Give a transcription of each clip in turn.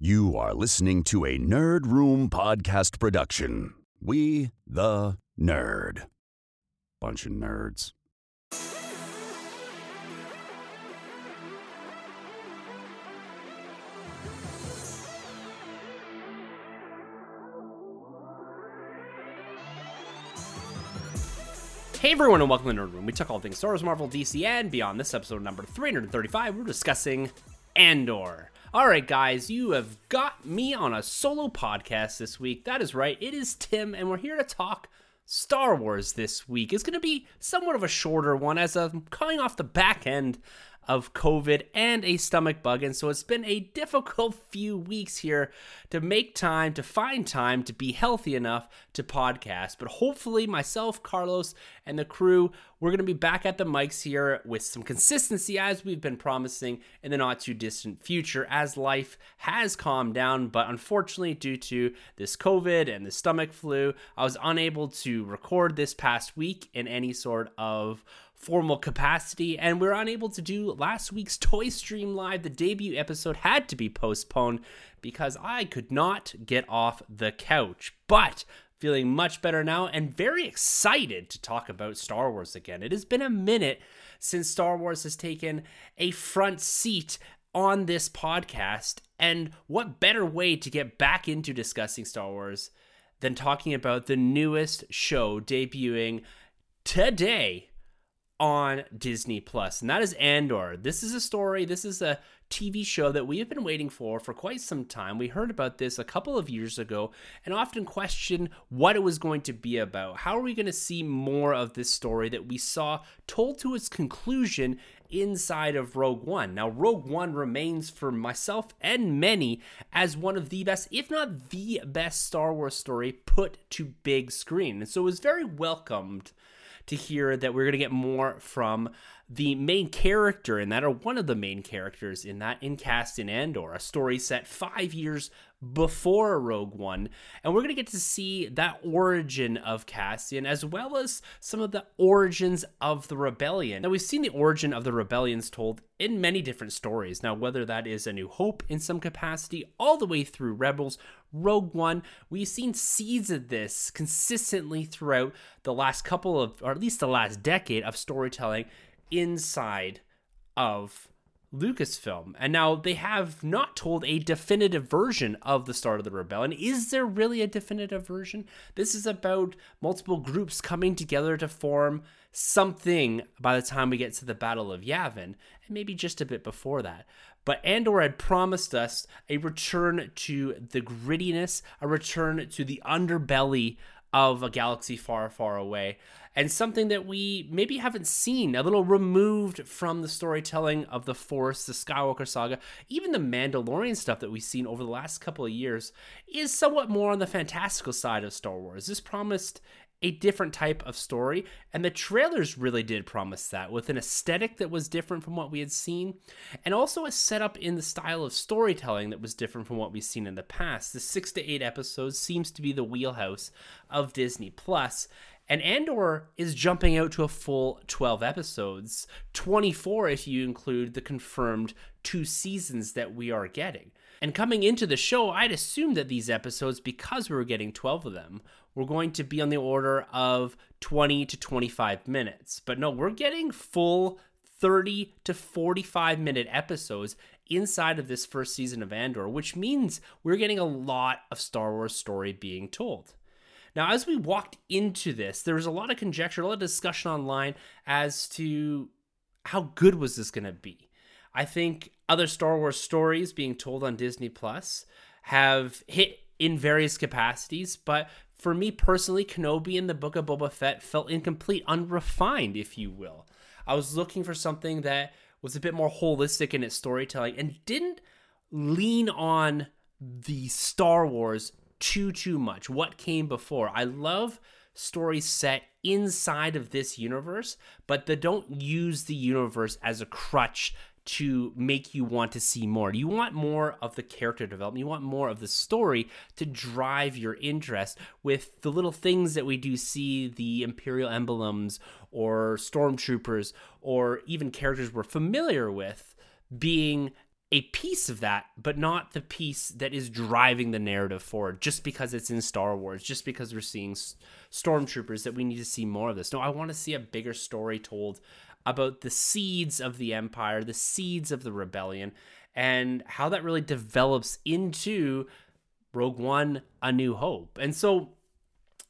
You are listening to a Nerd Room podcast production. We, the nerd. Bunch of nerds. Hey everyone, and welcome to Nerd Room. We talk all things Star Wars, Marvel, DC, and beyond. This episode number 335, we're discussing Andor. All right, guys, you have got me on a solo podcast this week. That is right, it is Tim, and we're here to talk Star Wars this week. It's going to be somewhat of a shorter one as I'm coming off the back end of COVID and a stomach bug. And so it's been a difficult few weeks here to make time, to find time to be healthy enough to podcast. But hopefully, myself, Carlos, and the crew, we're going to be back at the mics here with some consistency as we've been promising in the not too distant future as life has calmed down. But unfortunately, due to this COVID and the stomach flu, I was unable to record this past week in any sort of formal capacity, and we are unable to do last week's Toy Stream Live. The debut episode had to be postponed because I could not get off the couch. But feeling much better now and very excited to talk about Star Wars again. It has been a minute since Star Wars has taken a front seat on this podcast, and what better way to get back into discussing Star Wars than talking about the newest show debuting today on Disney Plus, and that is Andor. This is a story, this is a TV show that we have been waiting for for quite some time. We heard about this a couple of years ago and often questioned what it was going to be about. How are we going to see more of this story that we saw told to its conclusion inside of Rogue One? Now, Rogue One remains for myself and many as one of the best, if not the best Star Wars story put to big screen. And so it was very welcomed to hear that we're going to get more from the main character in that, or one of the main characters in that, in Cassian Andor, a story set five years before Rogue One. And we're going to get to see that origin of Cassian as well as some of the origins of the rebellion. Now, we've seen the origin of the rebellions told in many different stories. Now, whether that is A New Hope in some capacity, all the way through Rebels, Rogue One, we've seen seeds of this consistently throughout the last couple of, or at least the last decade of storytelling inside of Lucasfilm. And now they have not told a definitive version of the start of the rebellion. Is there really a definitive version? This is about multiple groups coming together to form something by the time we get to the Battle of Yavin, and maybe just a bit before that. But Andor had promised us a return to the grittiness, a return to the underbelly of a galaxy far, far away, and something that we maybe haven't seen, a little removed from the storytelling of the Force, the Skywalker saga, even the Mandalorian stuff that we've seen over the last couple of years, is somewhat more on the fantastical side of Star Wars. This promised a different type of story. And the trailers really did promise that with an aesthetic that was different from what we had seen, and also a setup in the style of storytelling that was different from what we've seen in the past. The six to eight episodes seems to be the wheelhouse of Disney Plus. And Andor is jumping out to a full 12 episodes, 24 if you include the confirmed two seasons that we are getting. And coming into the show, I'd assumed that these episodes, because we were getting 12 of them, were going to be on the order of 20 to 25 minutes. But no, we're getting full 30 to 45 minute episodes inside of this first season of Andor, which means we're getting a lot of Star Wars story being told. Now, as we walked into this, there was a lot of conjecture, a lot of discussion online as to how good was this going to be. I think other Star Wars stories being told on Disney Plus have hit in various capacities, but for me personally, Kenobi and the Book of Boba Fett felt incomplete, unrefined, if you will. I was looking for something that was a bit more holistic in its storytelling and didn't lean on the Star Wars too too much. What came before? I love stories set inside of this universe, but they don't use the universe as a crutch to make you want to see more. You want more of the character development. You want more of the story to drive your interest with the little things that we do see the Imperial emblems or stormtroopers or even characters we're familiar with being a piece of that, but not the piece that is driving the narrative forward just because it's in Star Wars, just because we're seeing stormtroopers that we need to see more of this. No, I want to see a bigger story told about the seeds of the Empire, the seeds of the rebellion, and how that really develops into Rogue One, A New Hope. And so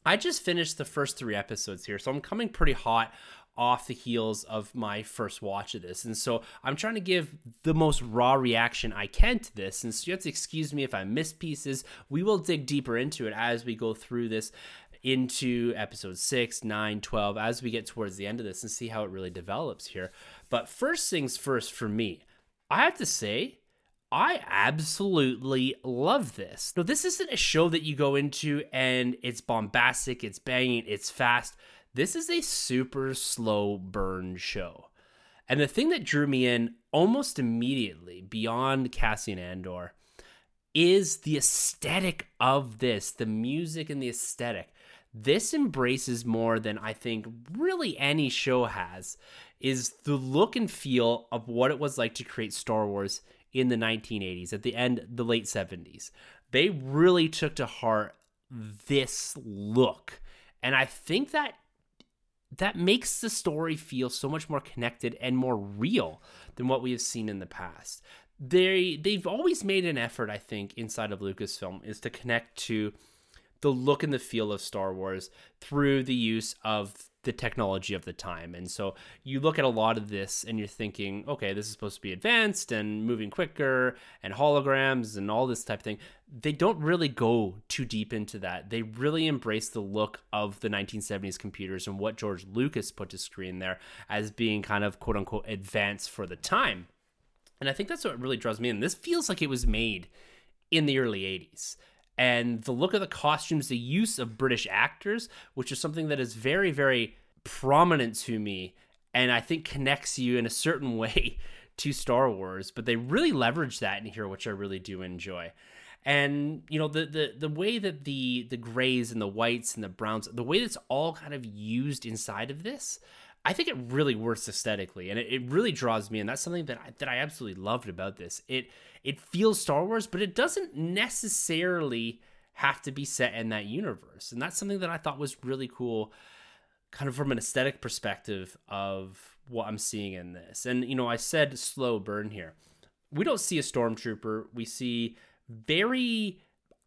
I just finished the first three episodes here, so I'm coming pretty hot off the heels of my first watch of this. And so I'm trying to give the most raw reaction I can to this. And so you have to excuse me if I miss pieces. We will dig deeper into it as we go through this into episode 6, 9, 12, as we get towards the end of this and see how it really develops here. But first things first for me, I have to say, I absolutely love this. Now, this isn't a show that you go into and it's bombastic, it's banging, it's fast this is a super slow burn show. And the thing that drew me in almost immediately beyond Cassian Andor is the aesthetic of this, the music and the aesthetic. This embraces more than I think really any show has is the look and feel of what it was like to create Star Wars in the 1980s at the end the late 70s. They really took to heart this look. And I think that that makes the story feel so much more connected and more real than what we have seen in the past. They they've always made an effort, I think, inside of Lucasfilm is to connect to the look and the feel of Star Wars through the use of the technology of the time. And so you look at a lot of this and you're thinking, okay, this is supposed to be advanced and moving quicker and holograms and all this type of thing. They don't really go too deep into that. They really embrace the look of the 1970s computers and what George Lucas put to screen there as being kind of quote unquote advanced for the time. And I think that's what really draws me in. This feels like it was made in the early 80s and the look of the costumes, the use of British actors, which is something that is very, very prominent to me and I think connects you in a certain way to Star Wars, but they really leverage that in here, which I really do enjoy. And you know the the the way that the the grays and the whites and the browns, the way that's all kind of used inside of this, I think it really works aesthetically, and it, it really draws me, and that's something that I, that I absolutely loved about this. It it feels Star Wars, but it doesn't necessarily have to be set in that universe, and that's something that I thought was really cool, kind of from an aesthetic perspective of what I'm seeing in this. And you know, I said slow burn here. We don't see a stormtrooper. We see very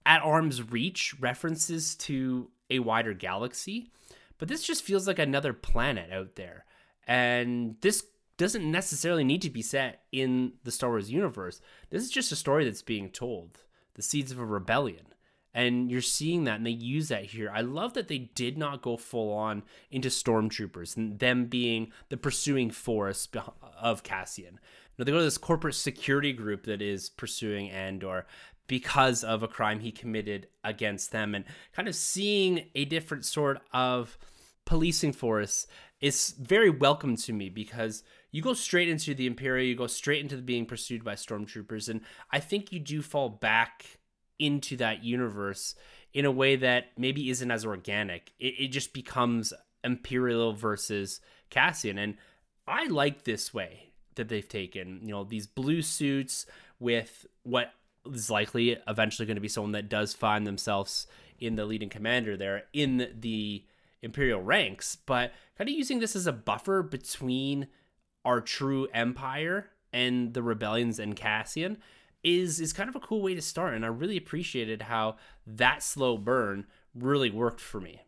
at arm's reach references to a wider galaxy but this just feels like another planet out there. And this doesn't necessarily need to be set in the Star Wars universe. This is just a story that's being told the seeds of a rebellion. And you're seeing that, and they use that here. I love that they did not go full on into stormtroopers and them being the pursuing force of Cassian. Now, they go to this corporate security group that is pursuing Andor because of a crime he committed against them, and kind of seeing a different sort of policing force is very welcome to me because you go straight into the Imperial, you go straight into being pursued by stormtroopers, and I think you do fall back into that universe in a way that maybe isn't as organic. It, it just becomes Imperial versus Cassian, and I like this way that they've taken. You know, these blue suits with what is likely eventually going to be someone that does find themselves in the leading commander there in the imperial ranks, but kind of using this as a buffer between our true empire and the rebellions and Cassian is is kind of a cool way to start and I really appreciated how that slow burn really worked for me.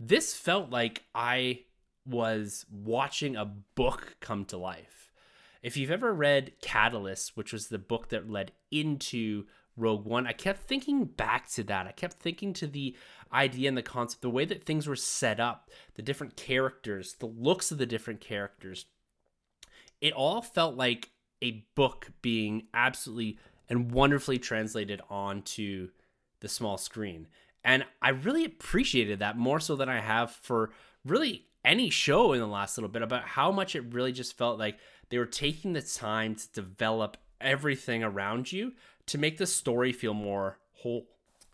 This felt like I was watching a book come to life. If you've ever read Catalyst, which was the book that led into Rogue One, I kept thinking back to that. I kept thinking to the idea and the concept, the way that things were set up, the different characters, the looks of the different characters. It all felt like a book being absolutely and wonderfully translated onto the small screen. And I really appreciated that more so than I have for really any show in the last little bit about how much it really just felt like they were taking the time to develop everything around you to make the story feel more whole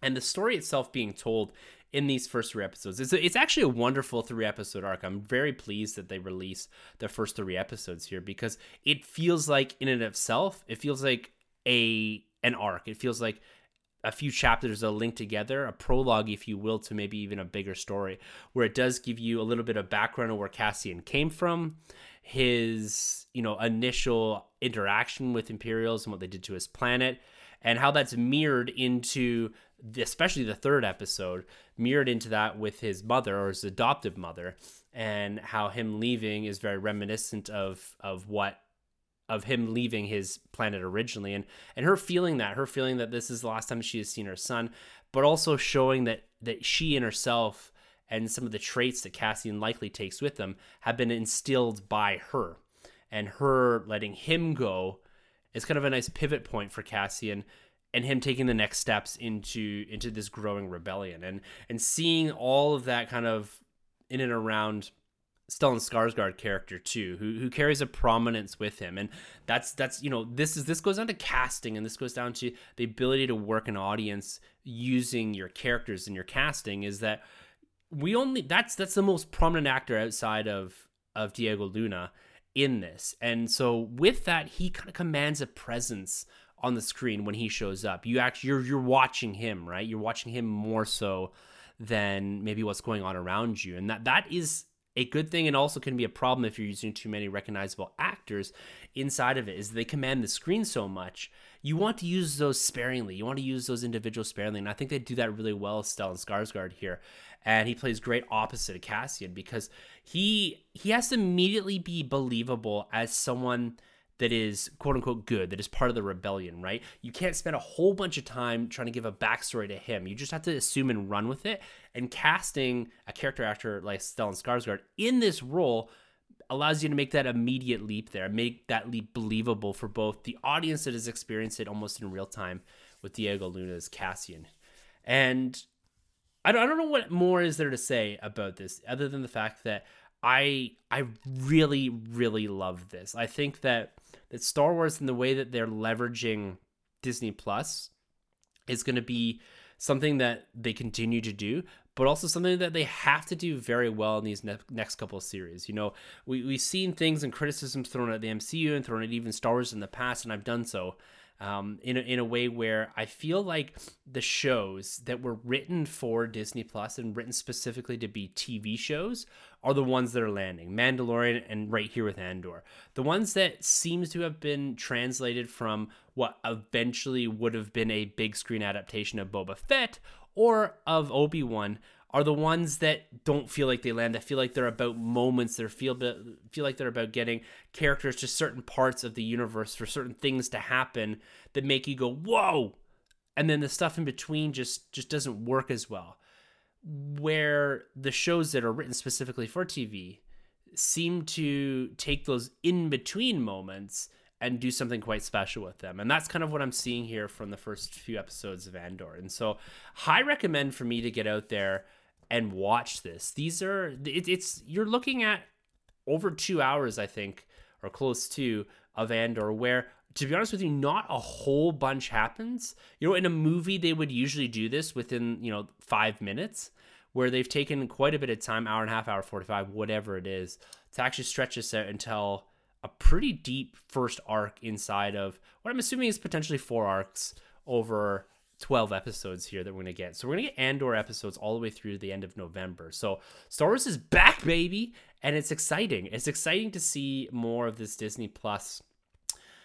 and the story itself being told in these first three episodes. It's, it's actually a wonderful three episode arc. I'm very pleased that they released the first three episodes here because it feels like, in and of itself, it feels like a an arc. It feels like a few chapters that link together, a prologue, if you will, to maybe even a bigger story, where it does give you a little bit of background of where Cassian came from, his you know initial interaction with Imperials and what they did to his planet, and how that's mirrored into especially the third episode, mirrored into that with his mother or his adoptive mother, and how him leaving is very reminiscent of of what of him leaving his planet originally and and her feeling that her feeling that this is the last time she has seen her son but also showing that that she and herself and some of the traits that Cassian likely takes with them have been instilled by her and her letting him go is kind of a nice pivot point for Cassian and him taking the next steps into into this growing rebellion and and seeing all of that kind of in and around Stellan Skarsgård character too, who who carries a prominence with him, and that's that's you know this is this goes down to casting, and this goes down to the ability to work an audience using your characters and your casting. Is that we only that's that's the most prominent actor outside of of Diego Luna in this, and so with that he kind of commands a presence on the screen when he shows up. You actually you're you're watching him, right? You're watching him more so than maybe what's going on around you, and that that is a good thing and also can be a problem if you're using too many recognizable actors inside of it is they command the screen so much. You want to use those sparingly. You want to use those individuals sparingly. And i think they do that really well stellan skarsgård here and he plays great opposite of cassian because he he has to immediately be believable as someone that is quote unquote good, that is part of the rebellion, right? You can't spend a whole bunch of time trying to give a backstory to him. You just have to assume and run with it. And casting a character actor like Stellan Skarsgård in this role allows you to make that immediate leap there, make that leap believable for both the audience that has experienced it almost in real time with Diego Luna's Cassian. And I don't, I don't know what more is there to say about this other than the fact that I I really really love this. I think that that Star Wars and the way that they're leveraging Disney Plus is going to be something that they continue to do, but also something that they have to do very well in these ne- next couple of series. You know, we, we've seen things and criticisms thrown at the MCU and thrown at even Star Wars in the past, and I've done so um, in a, in a way where I feel like the shows that were written for Disney Plus and written specifically to be TV shows are the ones that are landing. Mandalorian and right here with Andor, the ones that seems to have been translated from what eventually would have been a big screen adaptation of Boba Fett or of Obi Wan are the ones that don't feel like they land. That feel like they're about moments. They feel feel like they're about getting characters to certain parts of the universe for certain things to happen that make you go whoa, and then the stuff in between just just doesn't work as well. Where the shows that are written specifically for TV seem to take those in between moments and do something quite special with them. And that's kind of what I'm seeing here from the first few episodes of Andor. And so, I recommend for me to get out there and watch this. These are it, it's you're looking at over two hours, I think, or close to of Andor, where to be honest with you, not a whole bunch happens. You know, in a movie, they would usually do this within you know five minutes, where they've taken quite a bit of time, hour and a half, hour forty five, whatever it is, to actually stretch this out until a pretty deep first arc inside of what I'm assuming is potentially four arcs over 12 episodes here that we're going to get. So we're going to get Andor episodes all the way through to the end of November. So Star Wars is back, baby, and it's exciting. It's exciting to see more of this Disney Plus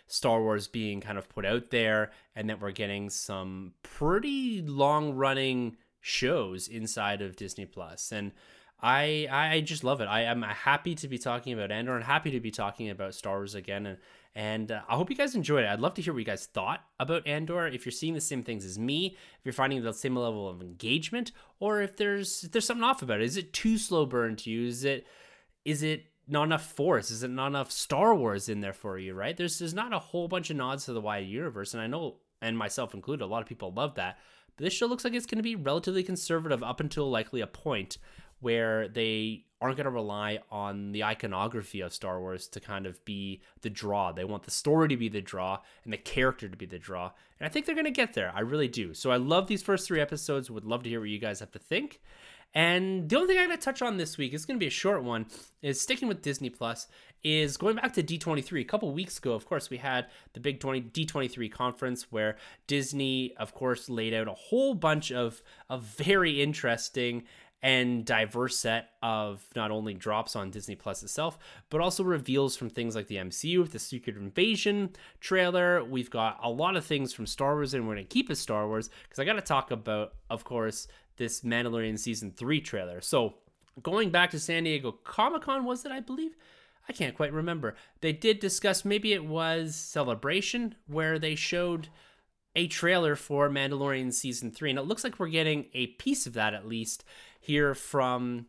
Star Wars being kind of put out there and that we're getting some pretty long-running shows inside of Disney Plus. And I I just love it. I am happy to be talking about Andor and happy to be talking about Star Wars again and and uh, I hope you guys enjoyed it. I'd love to hear what you guys thought about Andor. If you're seeing the same things as me, if you're finding the same level of engagement, or if there's if there's something off about it. Is it too slow burn to you? Is it is it not enough Force? Is it not enough Star Wars in there for you? Right? There's there's not a whole bunch of nods to the wide universe, and I know, and myself included, a lot of people love that. But this show looks like it's going to be relatively conservative up until likely a point where they aren't going to rely on the iconography of Star Wars to kind of be the draw. They want the story to be the draw and the character to be the draw. And I think they're going to get there. I really do. So I love these first three episodes. Would love to hear what you guys have to think. And the only thing I'm going to touch on this week is going to be a short one. Is sticking with Disney Plus. Is going back to D23. A couple weeks ago, of course, we had the big 20 D23 conference where Disney, of course, laid out a whole bunch of of very interesting and diverse set of not only drops on Disney Plus itself, but also reveals from things like the MCU with the Secret Invasion trailer. We've got a lot of things from Star Wars, and we're going to keep it Star Wars because I got to talk about, of course, this Mandalorian season three trailer. So going back to San Diego Comic Con, was it? I believe. I can't quite remember. They did discuss maybe it was Celebration where they showed a trailer for Mandalorian season three, and it looks like we're getting a piece of that at least here from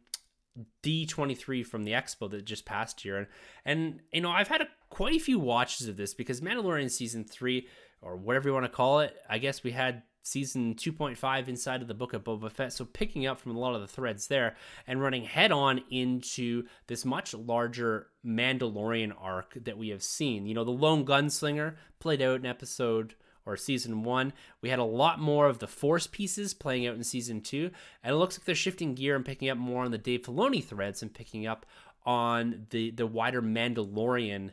D23 from the expo that just passed here. And, and you know, I've had a, quite a few watches of this because Mandalorian season 3 or whatever you want to call it, I guess we had season 2.5 inside of the book of Boba Fett. So picking up from a lot of the threads there and running head on into this much larger Mandalorian arc that we have seen. You know, the lone gunslinger played out in episode or season one. We had a lot more of the Force pieces playing out in season two, and it looks like they're shifting gear and picking up more on the Dave Filoni threads and picking up on the the wider Mandalorian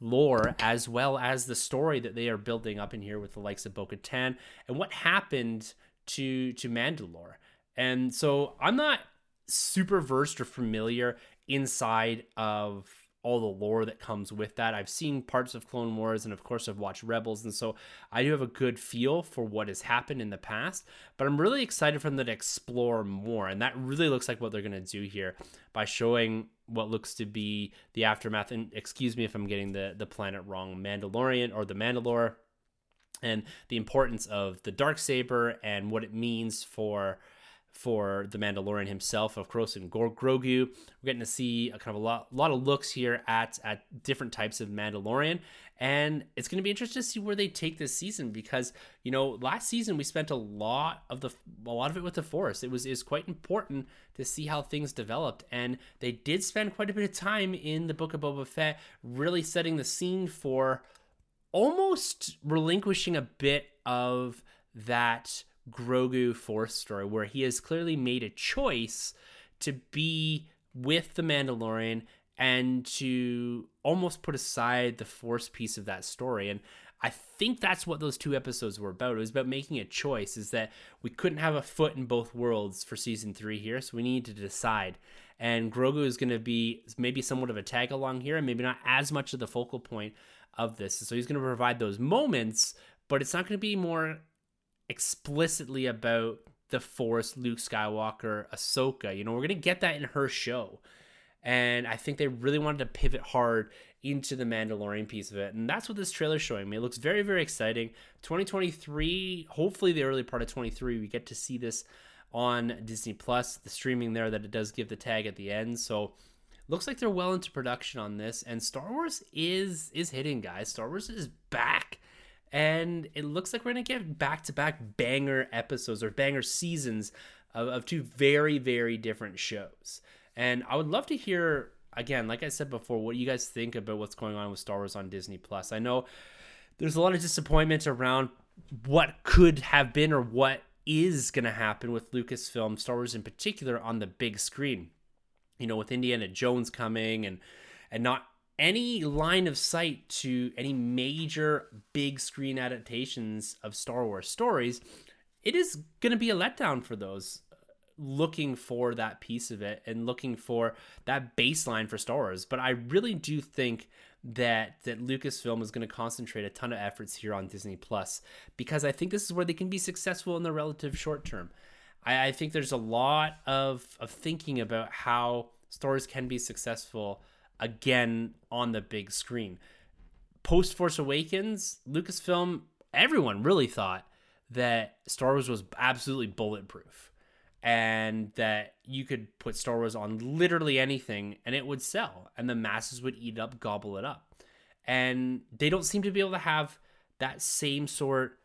lore as well as the story that they are building up in here with the likes of Bo-Katan and what happened to to Mandalore. And so I'm not super versed or familiar inside of all the lore that comes with that. I've seen parts of Clone Wars and of course I've watched Rebels and so I do have a good feel for what has happened in the past, but I'm really excited for them to explore more and that really looks like what they're going to do here by showing what looks to be the aftermath and excuse me if I'm getting the the planet wrong, Mandalorian or the Mandalore and the importance of the dark saber and what it means for for the Mandalorian himself, of course, and Grogu. We're getting to see a kind of a lot, lot of looks here at at different types of Mandalorian, and it's going to be interesting to see where they take this season because you know last season we spent a lot of the a lot of it with the Force. It was is quite important to see how things developed, and they did spend quite a bit of time in the Book of Boba Fett, really setting the scene for almost relinquishing a bit of that Grogu Force story where he has clearly made a choice to be with the Mandalorian and to almost put aside the Force piece of that story. And I think that's what those two episodes were about. It was about making a choice, is that we couldn't have a foot in both worlds for season three here, so we need to decide. And Grogu is going to be maybe somewhat of a tag along here, and maybe not as much of the focal point of this. So he's going to provide those moments, but it's not going to be more explicitly about the Force, Luke Skywalker, Ahsoka. You know, we're gonna get that in her show, and I think they really wanted to pivot hard into the Mandalorian piece of it, and that's what this trailer's showing me. It looks very, very exciting. 2023, hopefully the early part of 23, we get to see this on Disney Plus, the streaming there that it does give the tag at the end. So looks like they're well into production on this, and Star Wars is is hitting, guys. Star Wars is back and it looks like we're gonna get back to back banger episodes or banger seasons of, of two very very different shows. And i would love to hear again like i said before what you guys think about what's going on with star wars on disney plus. I know there's a lot of disappointment around what could have been or what is going to happen with lucasfilm star wars in particular on the big screen. You know with indiana jones coming and and not any line of sight to any major big screen adaptations of Star Wars stories, it is going to be a letdown for those uh, looking for that piece of it and looking for that baseline for Star Wars. But I really do think that that Lucasfilm is going to concentrate a ton of efforts here on Disney Plus because I think this is where they can be successful in the relative short term. I, I think there's a lot of of thinking about how stories can be successful again on the big screen. Post Force Awakens, Lucasfilm, everyone really thought that Star Wars was absolutely bulletproof and that you could put Star Wars on literally anything and it would sell and the masses would eat it up, gobble it up. And they don't seem to be able to have that same sort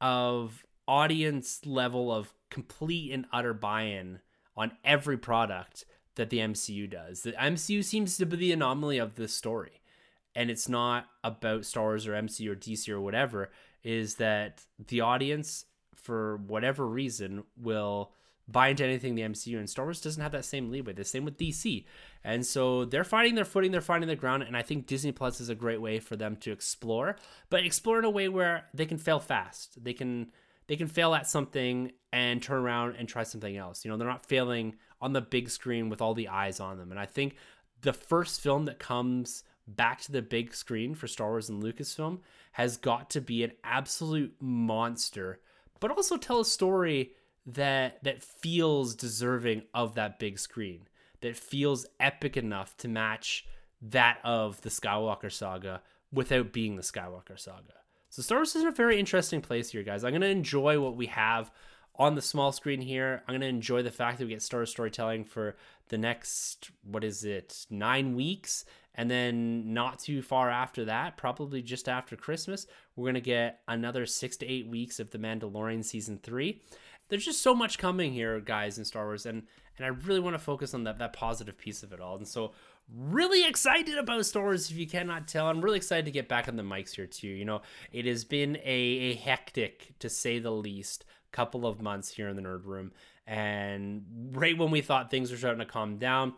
of audience level of complete and utter buy in on every product that the MCU does. The MCU seems to be the anomaly of this story. And it's not about Star Wars or MCU or DC or whatever, is that the audience, for whatever reason, will buy into anything the MCU, and Star Wars doesn't have that same leeway. The same with DC, and so they're finding their footing, they're finding their ground, and I think Disney Plus is a great way for them to explore, but explore in a way where they can fail fast. They can they can fail at something and turn around and try something else. You know, they're not failing on the big screen with all the eyes on them, and I think the first film that comes back to the big screen for Star Wars and Lucasfilm has got to be an absolute monster, but also tell a story that that feels deserving of that big screen, that feels epic enough to match that of the Skywalker saga without being the Skywalker saga. So Star Wars is in a very interesting place here, guys. I'm gonna enjoy what we have on the small screen here. I'm gonna enjoy the fact that we get Star storytelling for the next what is it nine weeks, and then not too far after that, probably just after Christmas, we're gonna get another six to eight weeks of the Mandalorian season three there's just so much coming here, guys, in Star Wars, and and I really want to focus on that that positive piece of it all. And so, really excited about Star Wars. If you cannot tell, I'm really excited to get back on the mics here too. You know, it has been a, a hectic, to say the least, couple of months here in the Nerd Room, and right when we thought things were starting to calm down,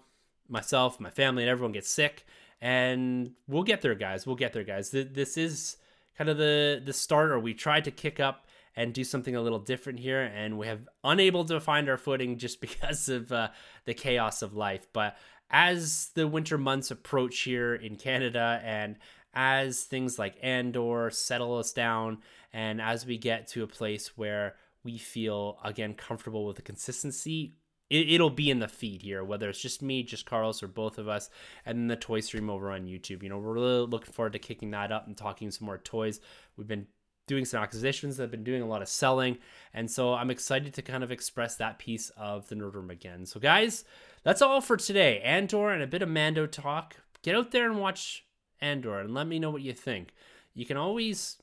myself, my family, and everyone gets sick, and we'll get there, guys. We'll get there, guys. This is kind of the the start, or we tried to kick up and do something a little different here. And we have unable to find our footing just because of uh, the chaos of life. But as the winter months approach here in Canada and as things like Andor settle us down, and as we get to a place where we feel again comfortable with the consistency, it, will be in the feed here, whether it's just me, just Carlos, or both of us, and then the toy stream over on YouTube. You know, we're really looking forward to kicking that up and talking some more toys. We've been doing some acquisitions. I've been doing a lot of selling. And so I'm excited to kind of express that piece of the Nerd Room again. So, guys, that's all for today. Andor and a bit of Mando talk. Get out there and watch Andor and let me know what you think. You can always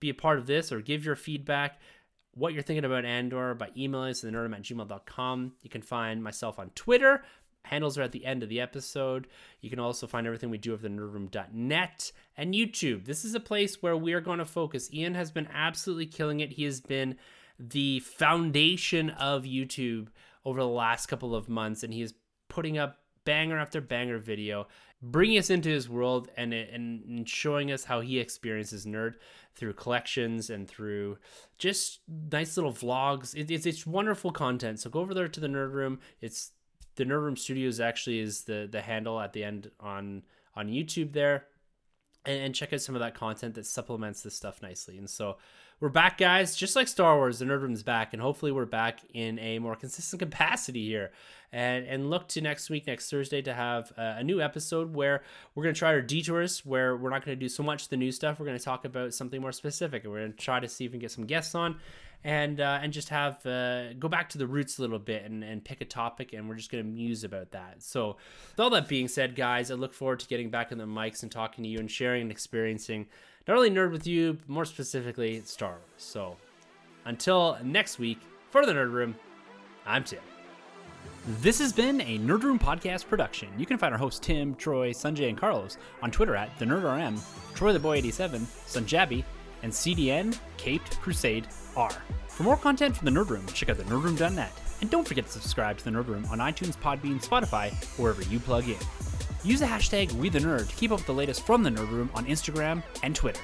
be a part of this or give your feedback, what you're thinking about Andor by emailing us at thenerdroom at gmail.com. You can find myself on Twitter Handles are at the end of the episode. You can also find everything we do at the nerdroom.net and YouTube. This is a place where we are going to focus. Ian has been absolutely killing it. He has been the foundation of YouTube over the last couple of months, and he is putting up banger after banger video, bringing us into his world and, and showing us how he experiences nerd through collections and through just nice little vlogs. It, it's, it's wonderful content. So go over there to the Nerd Room. It's the Nerd Room Studios actually is the the handle at the end on on YouTube there, and, and check out some of that content that supplements this stuff nicely. And so we're back, guys. Just like Star Wars, the Nerd Room's back, and hopefully we're back in a more consistent capacity here. And and look to next week, next Thursday, to have a, a new episode where we're gonna try our detours, where we're not gonna do so much the new stuff. We're gonna talk about something more specific, and we're gonna try to see if we can get some guests on and uh, and just have uh, go back to the roots a little bit and, and pick a topic and we're just to muse about that so with all that being said guys i look forward to getting back on the mics and talking to you and sharing and experiencing not only nerd with you but more specifically star wars so until next week for the nerd room i'm tim this has been a Nerd Room podcast production. You can find our hosts Tim, Troy, Sanjay, and Carlos on Twitter at the NerdRM, Troy the Boy 87, Sunjabi, and CDN Caped Crusade R. For more content from the Nerd Room, check out thenerdroom.net. And don't forget to subscribe to the Nerd Room on iTunes, Podbean, Spotify, wherever you plug in. Use the hashtag WeTheNerd to keep up with the latest from the Nerd Room on Instagram and Twitter.